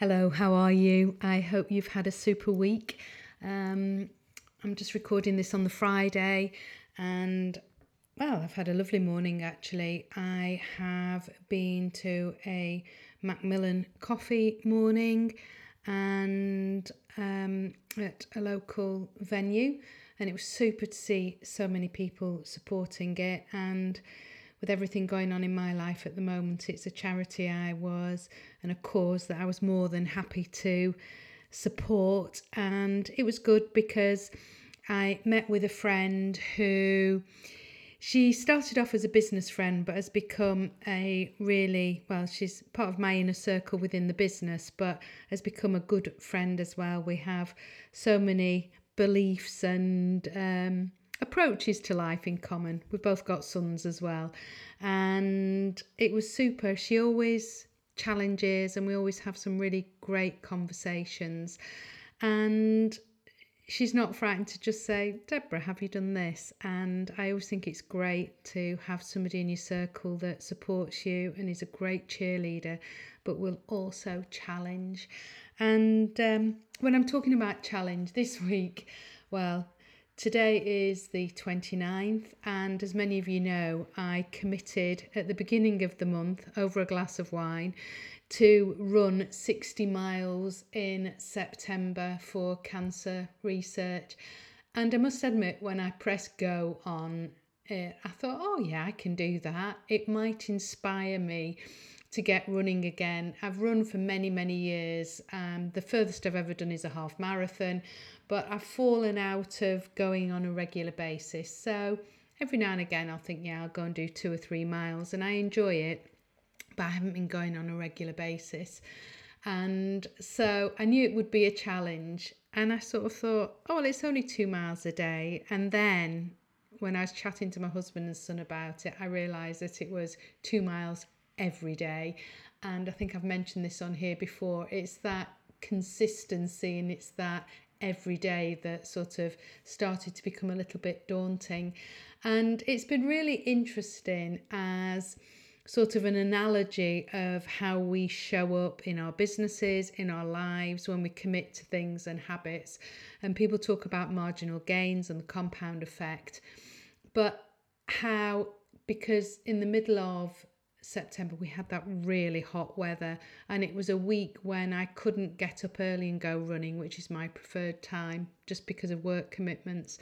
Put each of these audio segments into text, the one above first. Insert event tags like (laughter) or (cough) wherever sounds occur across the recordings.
Hello, how are you? I hope you've had a super week. Um, I'm just recording this on the Friday, and well, I've had a lovely morning actually. I have been to a Macmillan coffee morning and um, at a local venue, and it was super to see so many people supporting it and with everything going on in my life at the moment, it's a charity I was and a cause that I was more than happy to support. And it was good because I met with a friend who she started off as a business friend but has become a really well she's part of my inner circle within the business but has become a good friend as well we have so many beliefs and um, approaches to life in common. We've both got sons as well. And it was super. She always challenges, and we always have some really great conversations. And she's not frightened to just say, Deborah, have you done this? And I always think it's great to have somebody in your circle that supports you and is a great cheerleader, but will also challenge. And um, when I'm talking about challenge this (laughs) week, well, Today is the 29th, and as many of you know, I committed at the beginning of the month over a glass of wine to run 60 miles in September for cancer research. And I must admit, when I pressed go on it, I thought, oh, yeah, I can do that. It might inspire me to get running again. I've run for many, many years. Um, the furthest I've ever done is a half marathon, but I've fallen out of going on a regular basis. So every now and again, I'll think, yeah, I'll go and do two or three miles, and I enjoy it, but I haven't been going on a regular basis. And so I knew it would be a challenge. And I sort of thought, oh, well, it's only two miles a day. And then when I was chatting to my husband and son about it, I realised that it was two miles every day. And I think I've mentioned this on here before. It's that consistency and it's that every day that sort of started to become a little bit daunting. And it's been really interesting as sort of an analogy of how we show up in our businesses, in our lives, when we commit to things and habits. And people talk about marginal gains and the compound effect, but how, because in the middle of September, we had that really hot weather, and it was a week when I couldn't get up early and go running, which is my preferred time just because of work commitments.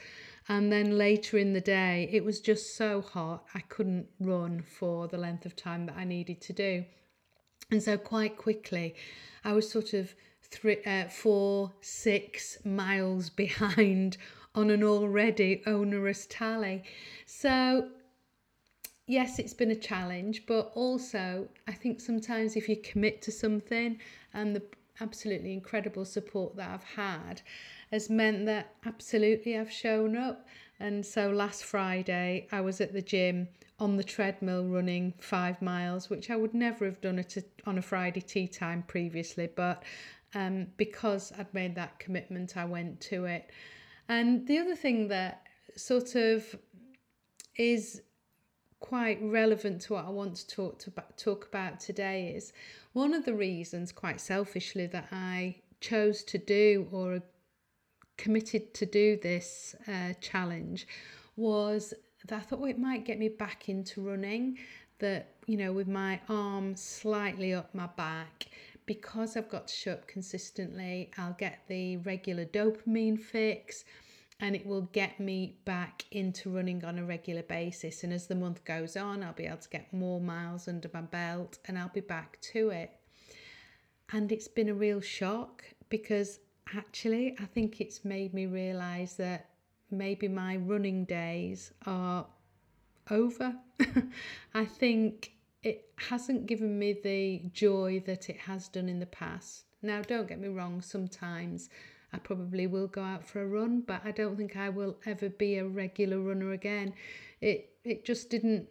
And then later in the day, it was just so hot, I couldn't run for the length of time that I needed to do. And so, quite quickly, I was sort of three, uh, four, six miles (laughs) behind on an already onerous tally. So, yes, it's been a challenge, but also I think sometimes if you commit to something and the absolutely incredible support that I've had has meant that absolutely I've shown up. And so last Friday, I was at the gym on the treadmill running five miles, which I would never have done at a, on a Friday tea time previously, but um, because I'd made that commitment, I went to it. And the other thing that sort of is quite relevant to what I want to talk to talk about today is one of the reasons, quite selfishly, that I chose to do or committed to do this uh, challenge was that I thought well, it might get me back into running. That you know, with my arm slightly up my back, because I've got to show up consistently, I'll get the regular dopamine fix and it will get me back into running on a regular basis. And as the month goes on, I'll be able to get more miles under my belt and I'll be back to it. And it's been a real shock because actually, I think it's made me realize that maybe my running days are over. (laughs) I think it hasn't given me the joy that it has done in the past. Now, don't get me wrong, sometimes I probably will go out for a run, but I don't think I will ever be a regular runner again. It it just didn't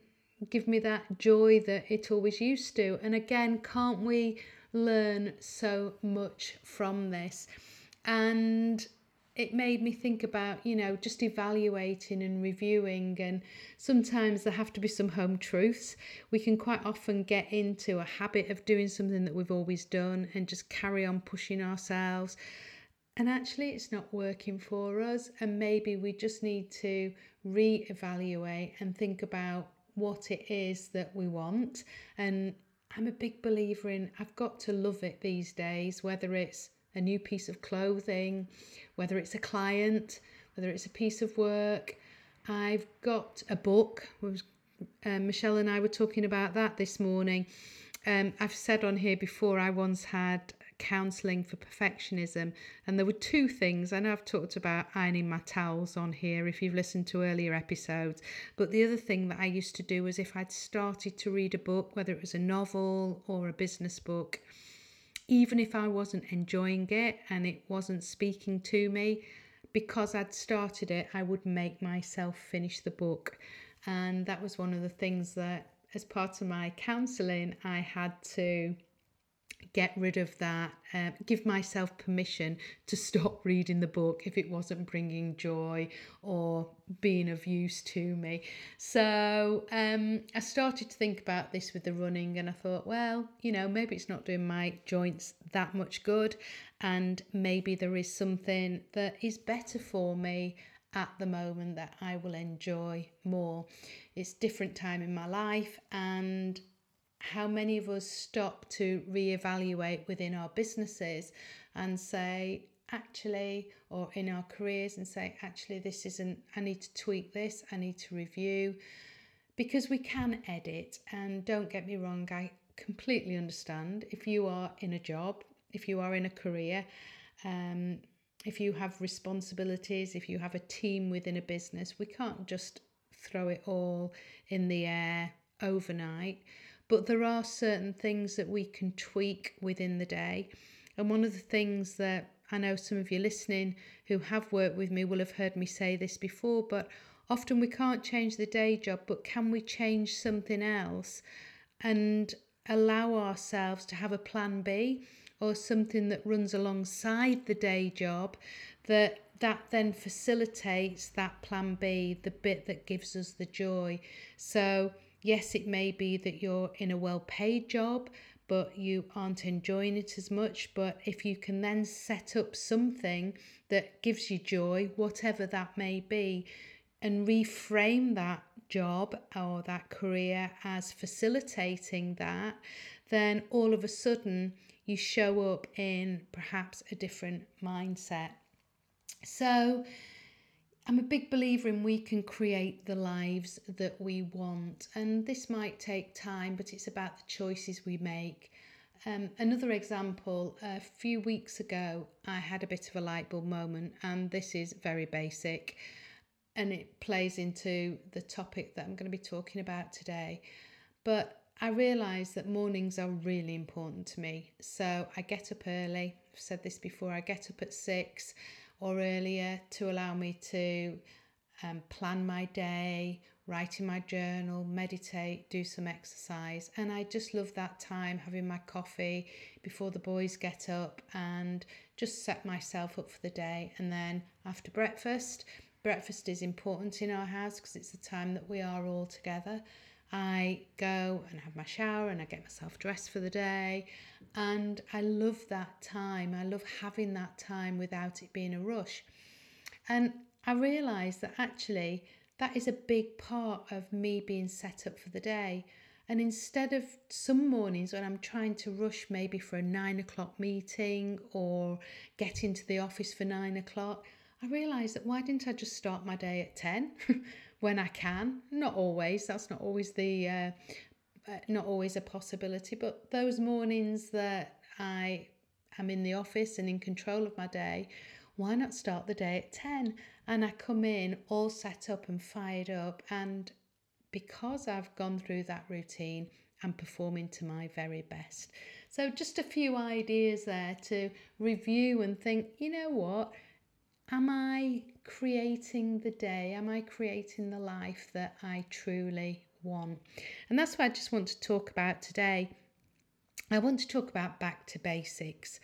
give me that joy that it always used to. And again, can't we learn so much from this? And it made me think about, you know, just evaluating and reviewing. And sometimes there have to be some home truths. We can quite often get into a habit of doing something that we've always done and just carry on pushing ourselves. And actually, it's not working for us. And maybe we just need to re evaluate and think about what it is that we want. And I'm a big believer in I've got to love it these days, whether it's a new piece of clothing, whether it's a client, whether it's a piece of work. I've got a book. Um, Michelle and I were talking about that this morning. Um, I've said on here before, I once had counselling for perfectionism, and there were two things. I know I've talked about ironing my towels on here if you've listened to earlier episodes, but the other thing that I used to do was if I'd started to read a book, whether it was a novel or a business book, even if I wasn't enjoying it and it wasn't speaking to me, because I'd started it, I would make myself finish the book. And that was one of the things that, as part of my counselling, I had to get rid of that, um, give myself permission to stop (laughs) reading the book if it wasn't bringing joy or being of use to me. So um, I started to think about this with the running, and I thought, well, you know, maybe it's not doing my joints that much good, and maybe there is something that is better for me at the moment that I will enjoy more. It's different time in my life and how many of us stop to reevaluate within our businesses and say, actually, or in our careers and say, actually, this isn't, I need to tweak this, I need to review. Because we can edit, and don't get me wrong, I completely understand if you are in a job, if you are in a career, um, if you have responsibilities, if you have a team within a business, we can't just throw it all in the air overnight but there are certain things that we can tweak within the day. And one of the things that I know some of you listening who have worked with me will have heard me say this before, but often we can't change the day job, but can we change something else and allow ourselves to have a plan B or something that runs alongside the day job that that then facilitates that plan B, the bit that gives us the joy. So Yes, it may be that you're in a well paid job, but you aren't enjoying it as much. But if you can then set up something that gives you joy, whatever that may be, and reframe that job or that career as facilitating that, then all of a sudden you show up in perhaps a different mindset. So, I'm a big believer in we can create the lives that we want, and this might take time, but it's about the choices we make. Um, another example, a few weeks ago, I had a bit of a light bulb moment, and this is very basic and it plays into the topic that I'm going to be talking about today. But I realise that mornings are really important to me. So I get up early. I've said this before, I get up at six or earlier to allow me to um, plan my day, write in my journal, meditate, do some exercise. And I just love that time having my coffee before the boys get up and just set myself up for the day. And then after breakfast, breakfast is important in our house because it's the time that we are all together. I go and have my shower and I get myself dressed for the day. And I love that time. I love having that time without it being a rush. And I realised that actually that is a big part of me being set up for the day. And instead of some mornings when I'm trying to rush maybe for a nine o'clock meeting or get into the office for nine o'clock, I realised that why didn't I just start my day at 10 (laughs) when I can? Not always, that's not always the uh, uh, not always a possibility, but those mornings that I am in the office and in control of my day, why not start the day at 10? And I come in all set up and fired up. And because I've gone through that routine, I'm performing to my very best. So, just a few ideas there to review and think, you know what? Am I creating the day? Am I creating the life that I truly want? And that's what I just want to talk about today. I want to talk about back to basics.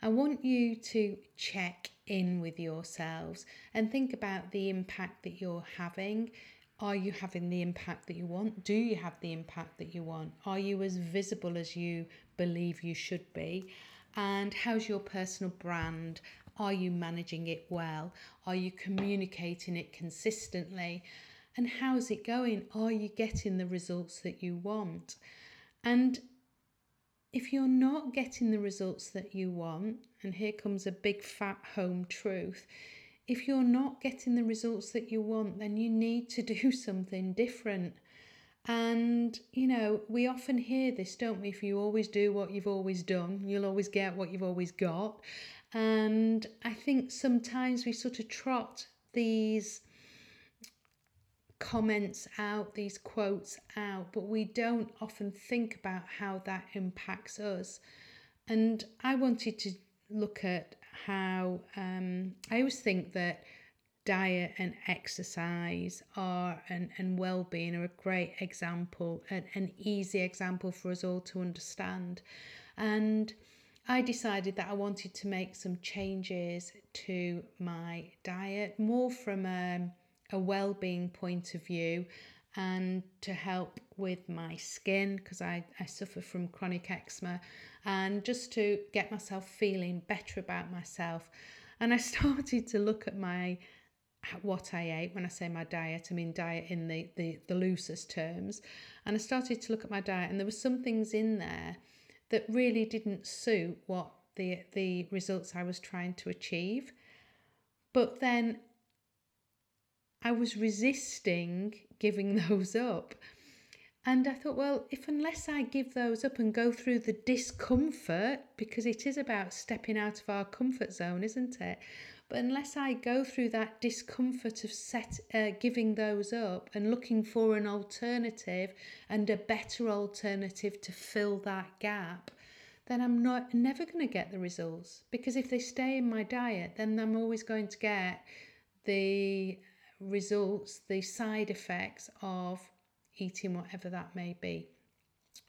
I want you to check in with yourselves and think about the impact that you're having. Are you having the impact that you want? Do you have the impact that you want? Are you as visible as you believe you should be? And how's your personal brand? Are you managing it well? Are you communicating it consistently? And how's it going? Are you getting the results that you want? And if you're not getting the results that you want, and here comes a big fat home truth, if you're not getting the results that you want, then you need to do (laughs) something different. And, you know, we often hear this, don't we? If you always do what you've always done, you'll always get what you've always got. And I think sometimes we sort of trot these comments out, these quotes out, but we don't often think about how that impacts us. And I wanted to look at how um, I always think that diet and exercise are and, and well-being are a great example an, an easy example for us all to understand and I decided that I wanted to make some changes to my diet more from a, a well-being point of view and to help with my skin because I, I suffer from chronic eczema and just to get myself feeling better about myself. And I (laughs) started to look at my what I ate. When I say my diet I mean diet in the, the the loosest terms. And I started to look at my diet and there were some things in there that really didn't suit what the the results I was trying to achieve. But then I was resisting giving (laughs) those up. And I thought, well, if unless I give those up and go through the discomfort, because it is about stepping out of our comfort zone, isn't it? But unless I go through that discomfort of set uh, giving those up and looking for an alternative and a better alternative to fill that gap, then I'm not never going to get the results because if they stay in my diet, then I'm always going to get the results, the side effects of eating whatever that may be.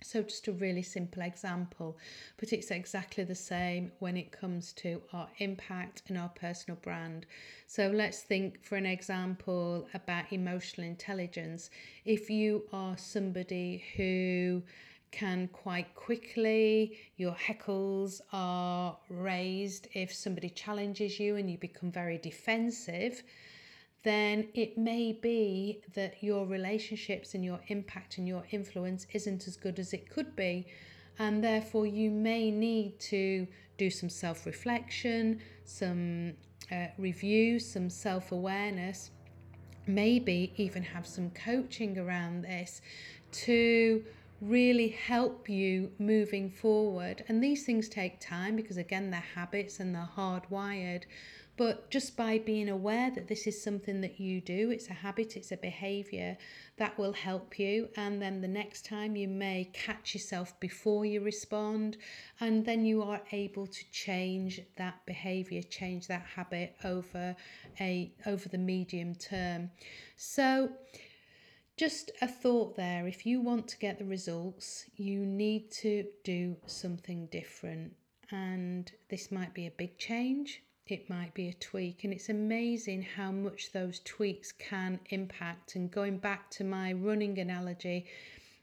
So, just a really simple example, but it's exactly the same when it comes to our impact and our personal brand. So, let's think for an example about emotional intelligence. If you are somebody who can quite quickly, your heckles are raised if somebody challenges you and you become very defensive then it may be that your relationships and your impact and your influence isn't as good as it could be. And therefore, you may need to do some self reflection, some uh, review, some self awareness, maybe even have some coaching around this to really help you moving forward. And these things take time because, again, they're habits and they're hardwired. But just by being aware that this is something that you do, it's a habit, it's a behavior, that will help you. And then the next time you may catch yourself before you respond, and then you are able to change that behavior, change that habit over a over the medium term. So just a thought there if you want to get the results, you need to do something different. And this might be a big change, it might be a tweak. And it's amazing how much those tweaks can impact. And going back to my running analogy,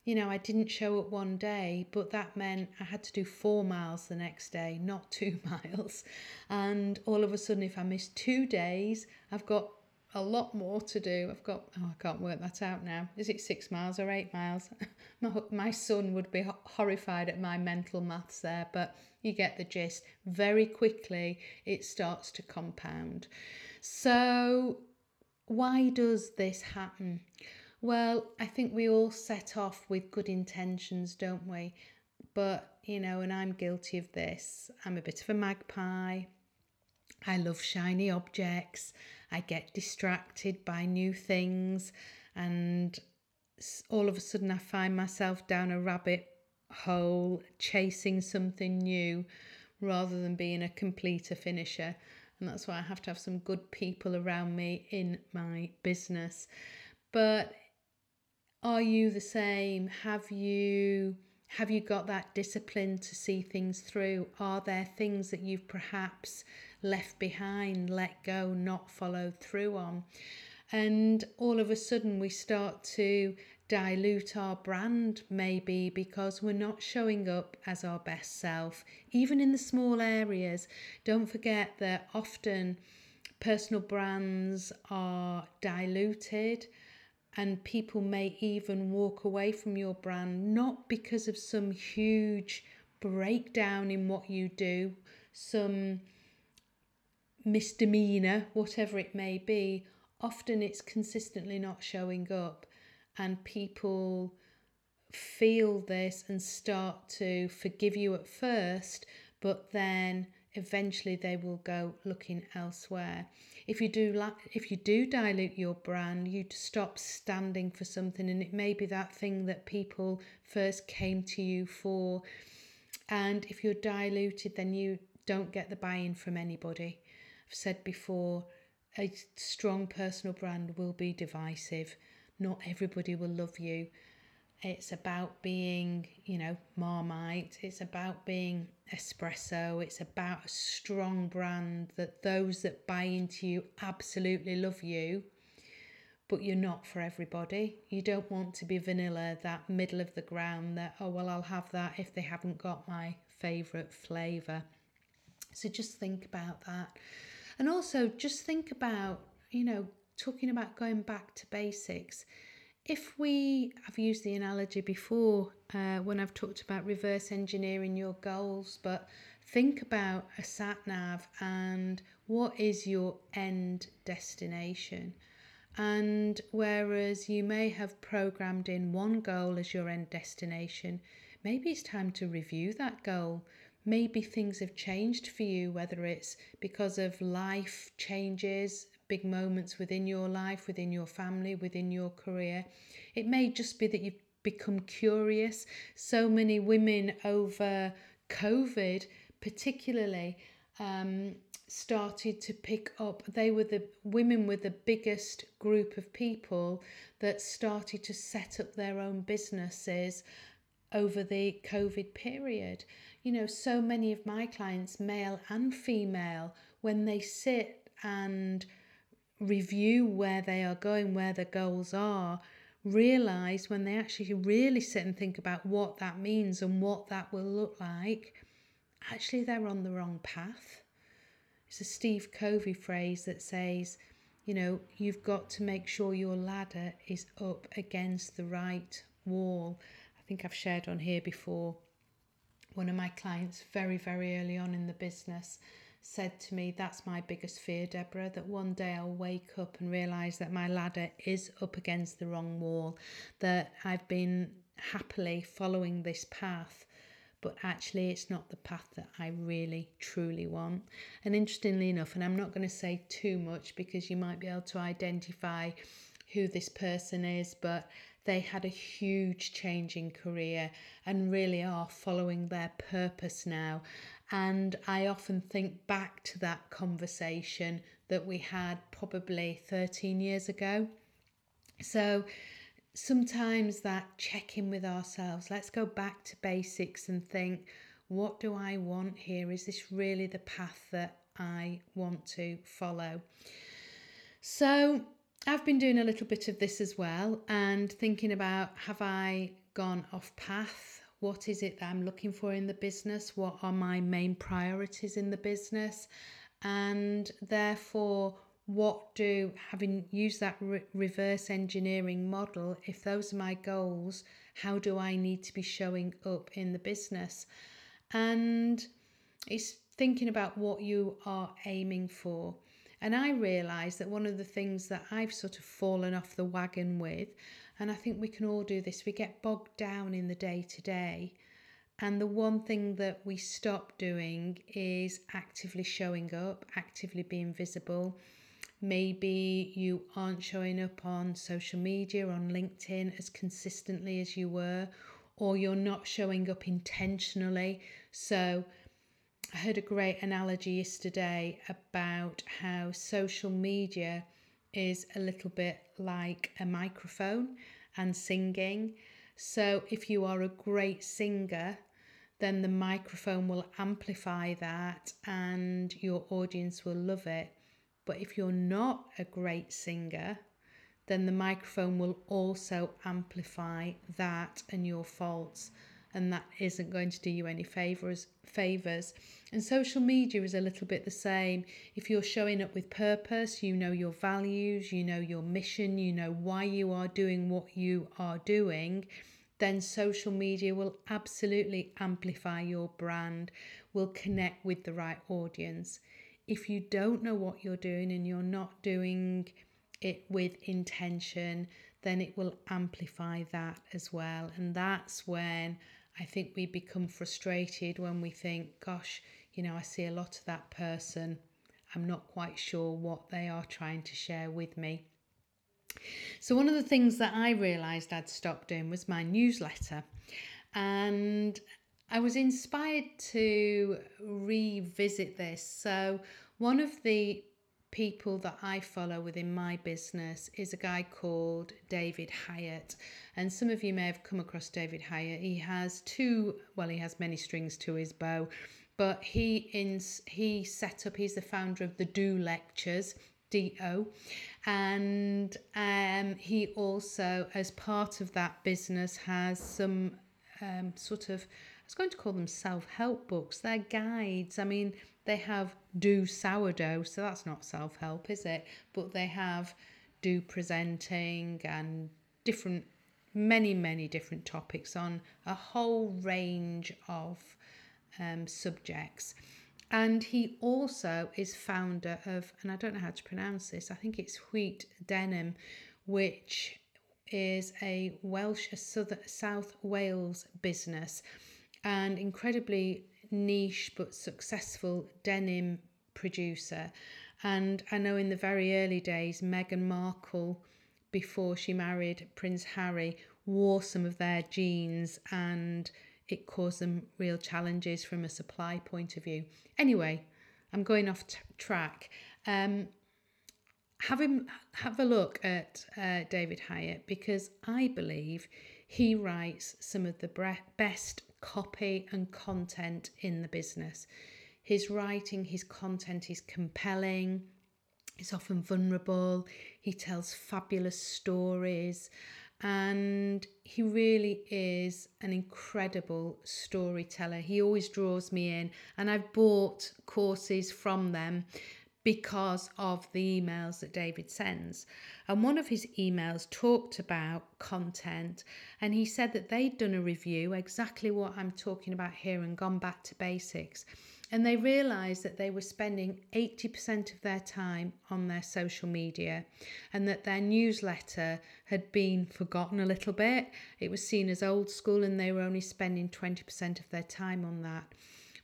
you know, I didn't show up one day, but that meant I had to do four miles the next day, not (laughs) two miles. And all of a sudden, if I miss two days, I've got a lot more to do. I've got, oh, I can't work that out now. Is it six miles or eight miles? (laughs) my, my son would be horrified at my mental maths there, but you get the gist. Very quickly, it starts to compound. So, why does this happen? Well, I think we all set off with good intentions, don't we? But, you know, and I'm guilty of this. I'm a bit of a magpie. I love shiny objects. I get distracted by new things and all of a sudden I find myself down a rabbit hole chasing something new rather than being a completer finisher. And that's why I have to have some good people around me in my business. But are you the same? Have you have you got that discipline to see things through? Are there things that you've perhaps left behind, let go, not followed through on? And all of a sudden, we start to dilute our brand, maybe because we're not showing up as our best self, even in the small areas. Don't forget that often personal brands are diluted and people may even walk away from your brand not because of some huge breakdown in what you do, some misdemeanor, whatever it may be. Often it's consistently not showing up, and people feel this and start to forgive you at first, but then eventually they will go looking elsewhere. If you do if you do dilute your brand, you stop standing for something and it may be that thing that people first came to you for. And if you're diluted, then you don't get the buy-in from anybody. I've said before, a strong personal brand will be divisive. Not everybody will love you. It's about being, you know, Marmite. It's about being espresso. It's about a strong brand that those that buy into you absolutely love you, but you're not for everybody. You don't want to be vanilla, that middle of the ground that, oh, well, I'll have that if they haven't got my favourite flavour. So just think about that. And also just think about, you know, talking about going back to basics if we have used the analogy before uh, when I've talked about reverse engineering your goals, but think about a sat nav and what is your end destination. And whereas you may have programmed in one goal as your end destination, maybe it's time to review that goal. Maybe things have changed for you, whether it's because of life changes, big moments within your life, within your family, within your career. It may just be that you've become curious. So many women over COVID, particularly, um, started to pick up. They were the women were the biggest group of people that started to set up their own businesses over the COVID period. You know, so many of my clients, male and female, when they sit and review where they are going, where their goals are, realize when they actually really sit and think about what that means and what that will look like, actually they're on the wrong path. It's a Steve Covey phrase that says, you know, you've got to make sure your ladder is up against the right wall. I think I've shared on here before. One of my clients, very, very early on in the business, said to me, That's my biggest fear, Deborah, that one day I'll wake up and realise that my ladder is up against the wrong wall, that I've been happily following this path, but actually it's not the path that I really truly want. And interestingly enough, and I'm not going to say too much because you might be able to identify who this person is, but they had a huge change in career and really are following their purpose now. And I often think back to that conversation that we had probably 13 years ago. So sometimes that check in with ourselves, let's go back to basics and think, what do I want here? Is this really the path that I want to follow? So I've been doing a little bit of this as well and thinking about have I gone off path? What is it that I'm looking for in the business? What are my main priorities in the business? And therefore, what do, having used that re- reverse engineering model, if those are my goals, how do I need to be showing up in the business? And it's thinking about what you are aiming for. And I realised that one of the things that I've sort of fallen off the wagon with, and I think we can all do this, we get bogged down in the day to day. And the one thing that we stop doing is actively showing up, actively being visible, Maybe you aren't showing up on social media, on LinkedIn as consistently as you were, or you're not showing up intentionally. So, I heard a great analogy yesterday about how social media is a little bit like a microphone and singing. So, if you are a great singer, then the microphone will amplify that and your audience will love it. But if you're not a great singer, then the microphone will also amplify that and your faults and that isn't going to do you any favors favors. And social media is a little bit the same. If you're showing up with purpose you know your values you know your mission you know why you are doing what you are doing then social media will absolutely amplify your brand will connect with the right audience. If you don't know what you're doing and you're not doing it with intention then it will amplify that as well. And that's when I think we become frustrated when we think, gosh, you know, I see a lot of that person. I'm not quite sure what they are trying to share with me. So, one of the things that I realised I'd stopped doing was my newsletter. And I was inspired to revisit this. So, one of the people that I follow within my business is a guy called David Hieatt. And some of you may have come across David Hieatt. He has two, well, he has many strings to his bow, but he ins he set up, he's the founder of the Do Lectures. DO, and um, he also, as part of that business, has some um, sort of I was going to call them self help books. They're guides. I mean, they have do sourdough, so that's not self help, is it? But they have do presenting and different, many, many different topics on a whole range of um, subjects. And he also is founder of, and I don't know how to pronounce this, I think it's Wheat Denim, which is a Welsh, South Wales business and incredibly niche but successful denim producer. And I know in the very early days, Meghan Markle, before she married Prince Harry, wore some of their jeans and it caused them real challenges from a supply point of view. Anyway, I'm going off t- track. Um, have him have a look at uh, David Hieatt because I believe he writes some of the bre- best copy and content in the business. His writing, his content is compelling, it's often vulnerable, he tells fabulous stories, and he really is an incredible storyteller. He always draws me in, and I've bought courses from them because of the emails that David sends. And one of his emails talked about content, and he said that they'd done a review, exactly what I'm talking about here, and gone back to basics. And they realised that they were spending 80% of their time on their social media and that their newsletter had been forgotten a little bit. It was seen as old school, and they were only spending 20% of their time on that.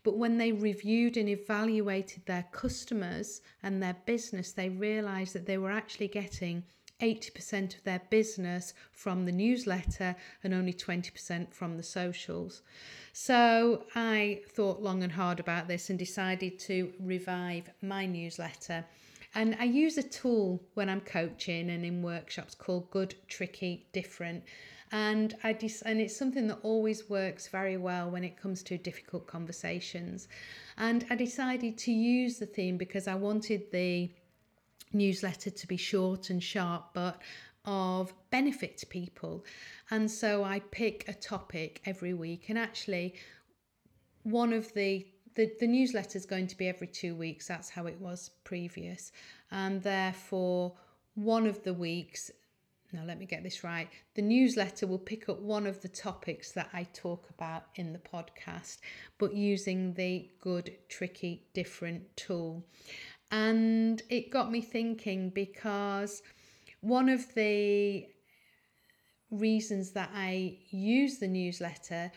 But when they reviewed and evaluated their customers and their business, they realized that they were actually getting 80% of their business from the newsletter and only 20% from the socials. So I thought long and hard about this and decided to revive my newsletter. And I use a tool when I'm coaching and in workshops called Good, Tricky, Different and I des- and it's something that always works very well when it comes to difficult conversations. And I decided to use the theme because I wanted the newsletter to be short and sharp, but of benefit to people. And so I pick a topic every week, and actually, one of the the, the newsletter is going to be every two weeks. That's how it was previous. And therefore, one of the weeks now let me get this right. The newsletter will pick up one of the topics that I talk about in the podcast, but using the good, tricky, different tool. And it got me thinking because one of the reasons that I use the newsletter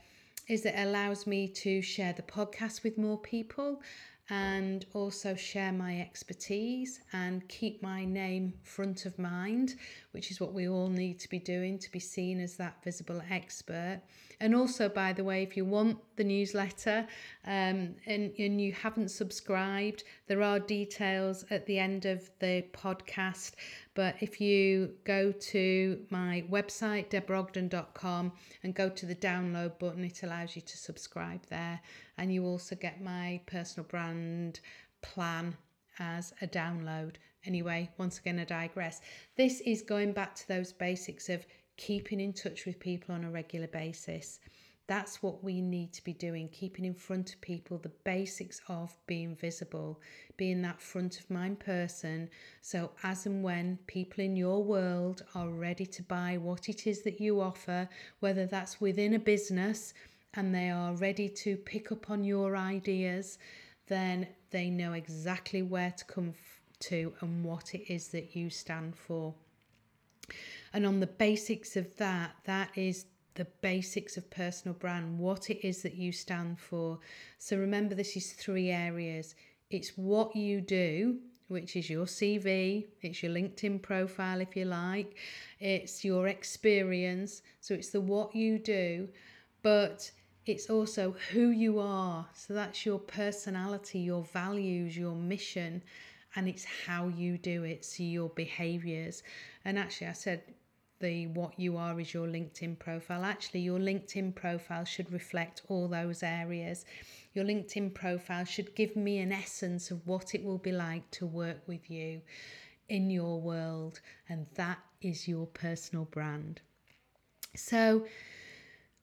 is it allows me to share the podcast with more people and also share my expertise and keep my name front of mind, which is what we all need to be doing to be seen as that visible expert. And also, by the way, if you want the newsletter um, and, and you haven't subscribed, there are details at the end of the podcast. But if you go to my website, deborahogden.com, and go to the download button, it allows you to subscribe there. And you also get my personal brand plan as a download. Anyway, once again, I digress. This is going back to those basics of keeping in touch with people on a regular basis. That's what we need to be doing, keeping in front of people the basics of being visible, being that front of mind person. So, as and when people in your world are ready to buy what it is that you offer, whether that's within a business and they are ready to pick up on your ideas, then they know exactly where to come to and what it is that you stand for. And on the basics of that, that is the basics of personal brand, what it is that you stand for. So remember, this is three areas it's what you do, which is your CV, it's your LinkedIn profile, if you like, it's your experience. So it's the what you do, but it's also who you are. So that's your personality, your values, your mission, and it's how you do it. So your behaviors. And actually, I said the what you are is your LinkedIn profile. Actually, your LinkedIn profile should reflect all those areas. Your LinkedIn profile should give me an essence of what it will be like to work with you in your world, and that is your personal brand. So,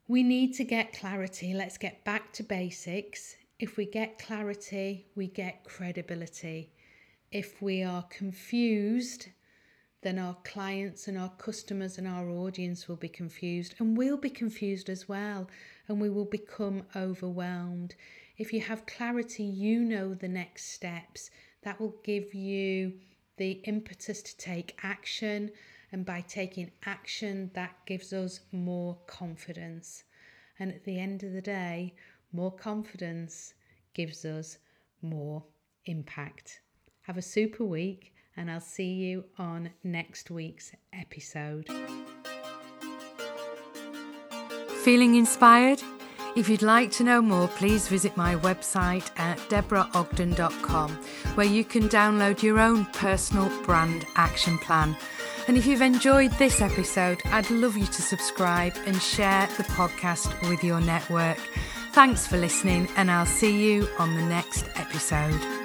we need to get clarity. Let's get back to basics. If we get clarity, we get credibility. If we are confused, then our clients and our customers and our audience will be confused, and we'll be confused as well, and we will become overwhelmed. If you have clarity, you know the next steps. That will give you the impetus to take action, and by taking action, that gives us more confidence. And at the end of the day, more confidence gives us more impact. Have a super week and I'll see you on next week's episode. Feeling inspired? If you'd like to know more, please visit my website at deborahogden.com where you can download your own personal brand action plan. And if you've enjoyed this episode, I'd love you to subscribe and share the podcast with your network. Thanks for listening, and I'll see you on the next episode.